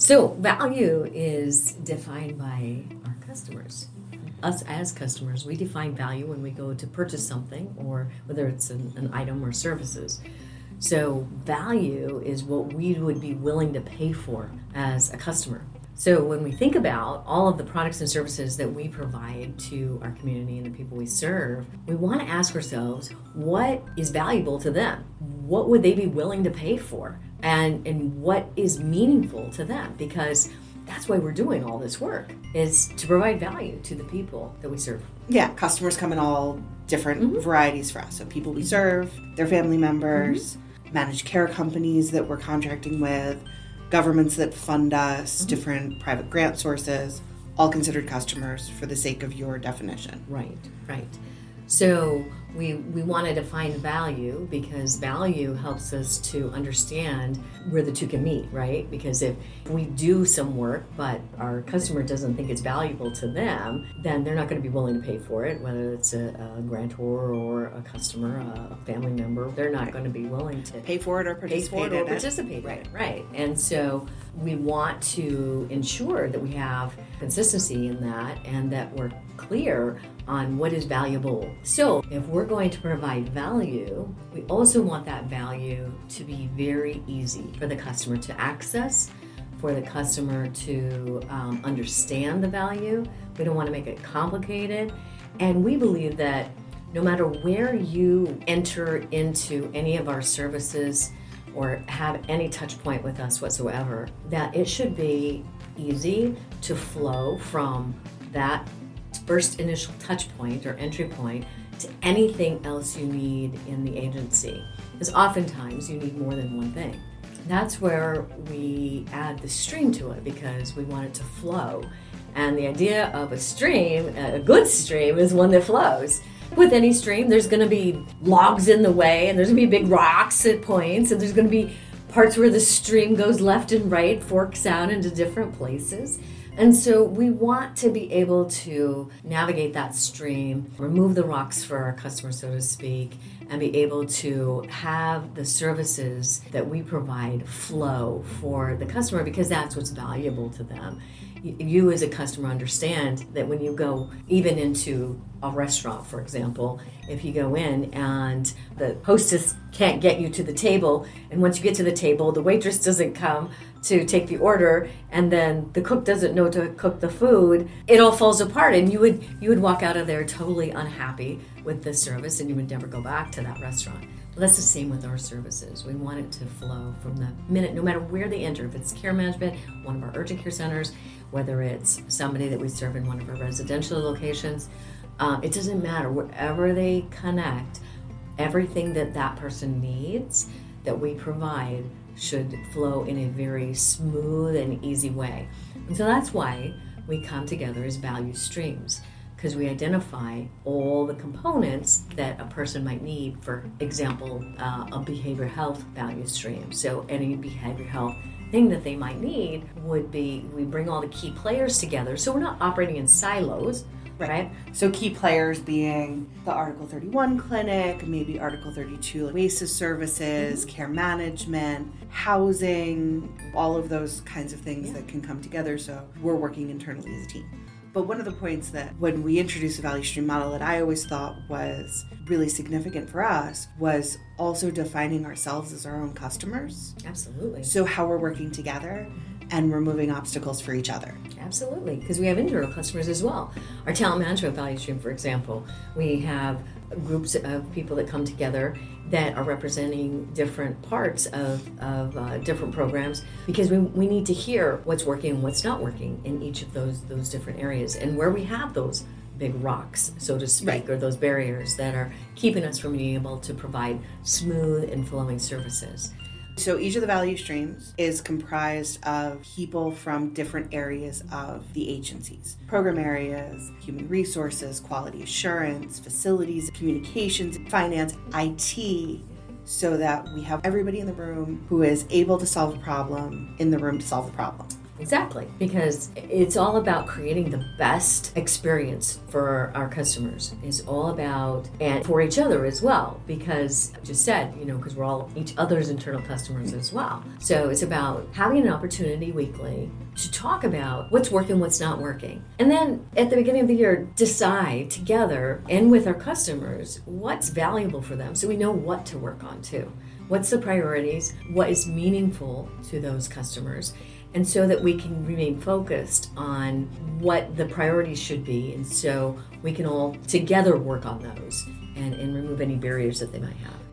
So, value is defined by our customers. Us as customers, we define value when we go to purchase something, or whether it's an, an item or services. So, value is what we would be willing to pay for as a customer. So, when we think about all of the products and services that we provide to our community and the people we serve, we want to ask ourselves what is valuable to them? What would they be willing to pay for? And, and what is meaningful to them? Because that's why we're doing all this work is to provide value to the people that we serve. Yeah, customers come in all different mm-hmm. varieties for us. So people we serve, their family members, mm-hmm. managed care companies that we're contracting with, governments that fund us, mm-hmm. different private grant sources, all considered customers for the sake of your definition. Right, right. So we, we want to find value because value helps us to understand where the two can meet, right? Because if we do some work but our customer doesn't think it's valuable to them, then they're not going to be willing to pay for it, whether it's a, a grantor or a customer, a, family member. They're not going to be willing to pay for it or participate pay for it or participate. Right, right. And so we want to ensure that we have consistency in that and that we're clear on what is valuable. So, if we're going to provide value, we also want that value to be very easy for the customer to access, for the customer to um, understand the value. We don't want to make it complicated. And we believe that no matter where you enter into any of our services or have any touch point with us whatsoever, that it should be easy to flow from that first initial touch point or entry point to anything else you need in the agency. Because oftentimes you need more than one thing. That's where we add the stream to it because we want it to flow. And the idea of a stream, a good stream, is one that flows. With any stream, there's going to be logs in the way, and there's going to be big rocks at points, and there's going to be parts where the stream goes left and right, forks out into different places. And so we want to be able to navigate that stream, remove the rocks for our customers, so to speak, and be able to have the services that we provide flow for the customer because that's what's valuable to them. You as a customer understand that when you go even into a restaurant for example if you go in and the hostess can't get you to the table and once you get to the table the waitress doesn't come to take the order and then the cook doesn't know to cook the food it all falls apart and you would you would walk out of there totally unhappy with the service and you would never go back to that restaurant well, that's the same with our services. We want it to flow from the minute, no matter where they enter. If it's care management, one of our urgent care centers, whether it's somebody that we serve in one of our residential locations, um, it doesn't matter. Wherever they connect, everything that that person needs that we provide should flow in a very smooth and easy way. And so that's why we come together as value streams because we identify all the components that a person might need. For example, uh, a behavior health value stream. So any behavior health thing that they might need would be we bring all the key players together. So we're not operating in silos. Right. right. So key players being the Article 31 clinic, maybe Article 32 OASAS services, mm-hmm. care management, housing, all of those kinds of things yeah. that can come together. So we're working internally as a team. But one of the points that when we introduced the value stream model that I always thought was really significant for us was also defining ourselves as our own customers. Absolutely. So, how we're working together and removing obstacles for each other. Absolutely, because we have internal customers as well. Our talent management value stream, for example, we have groups of people that come together that are representing different parts of, of uh, different programs because we, we need to hear what's working and what's not working in each of those those different areas and where we have those big rocks so to speak right. or those barriers that are keeping us from being able to provide smooth and flowing services so each of the value streams is comprised of people from different areas of the agencies program areas, human resources, quality assurance, facilities, communications, finance, IT, so that we have everybody in the room who is able to solve a problem in the room to solve the problem. Exactly, because it's all about creating the best experience for our customers. It's all about, and for each other as well, because I just said, you know, because we're all each other's internal customers as well. So it's about having an opportunity weekly to talk about what's working, what's not working. And then at the beginning of the year, decide together and with our customers what's valuable for them so we know what to work on too. What's the priorities? What is meaningful to those customers? And so that we can remain focused on what the priorities should be and so we can all together work on those and, and remove any barriers that they might have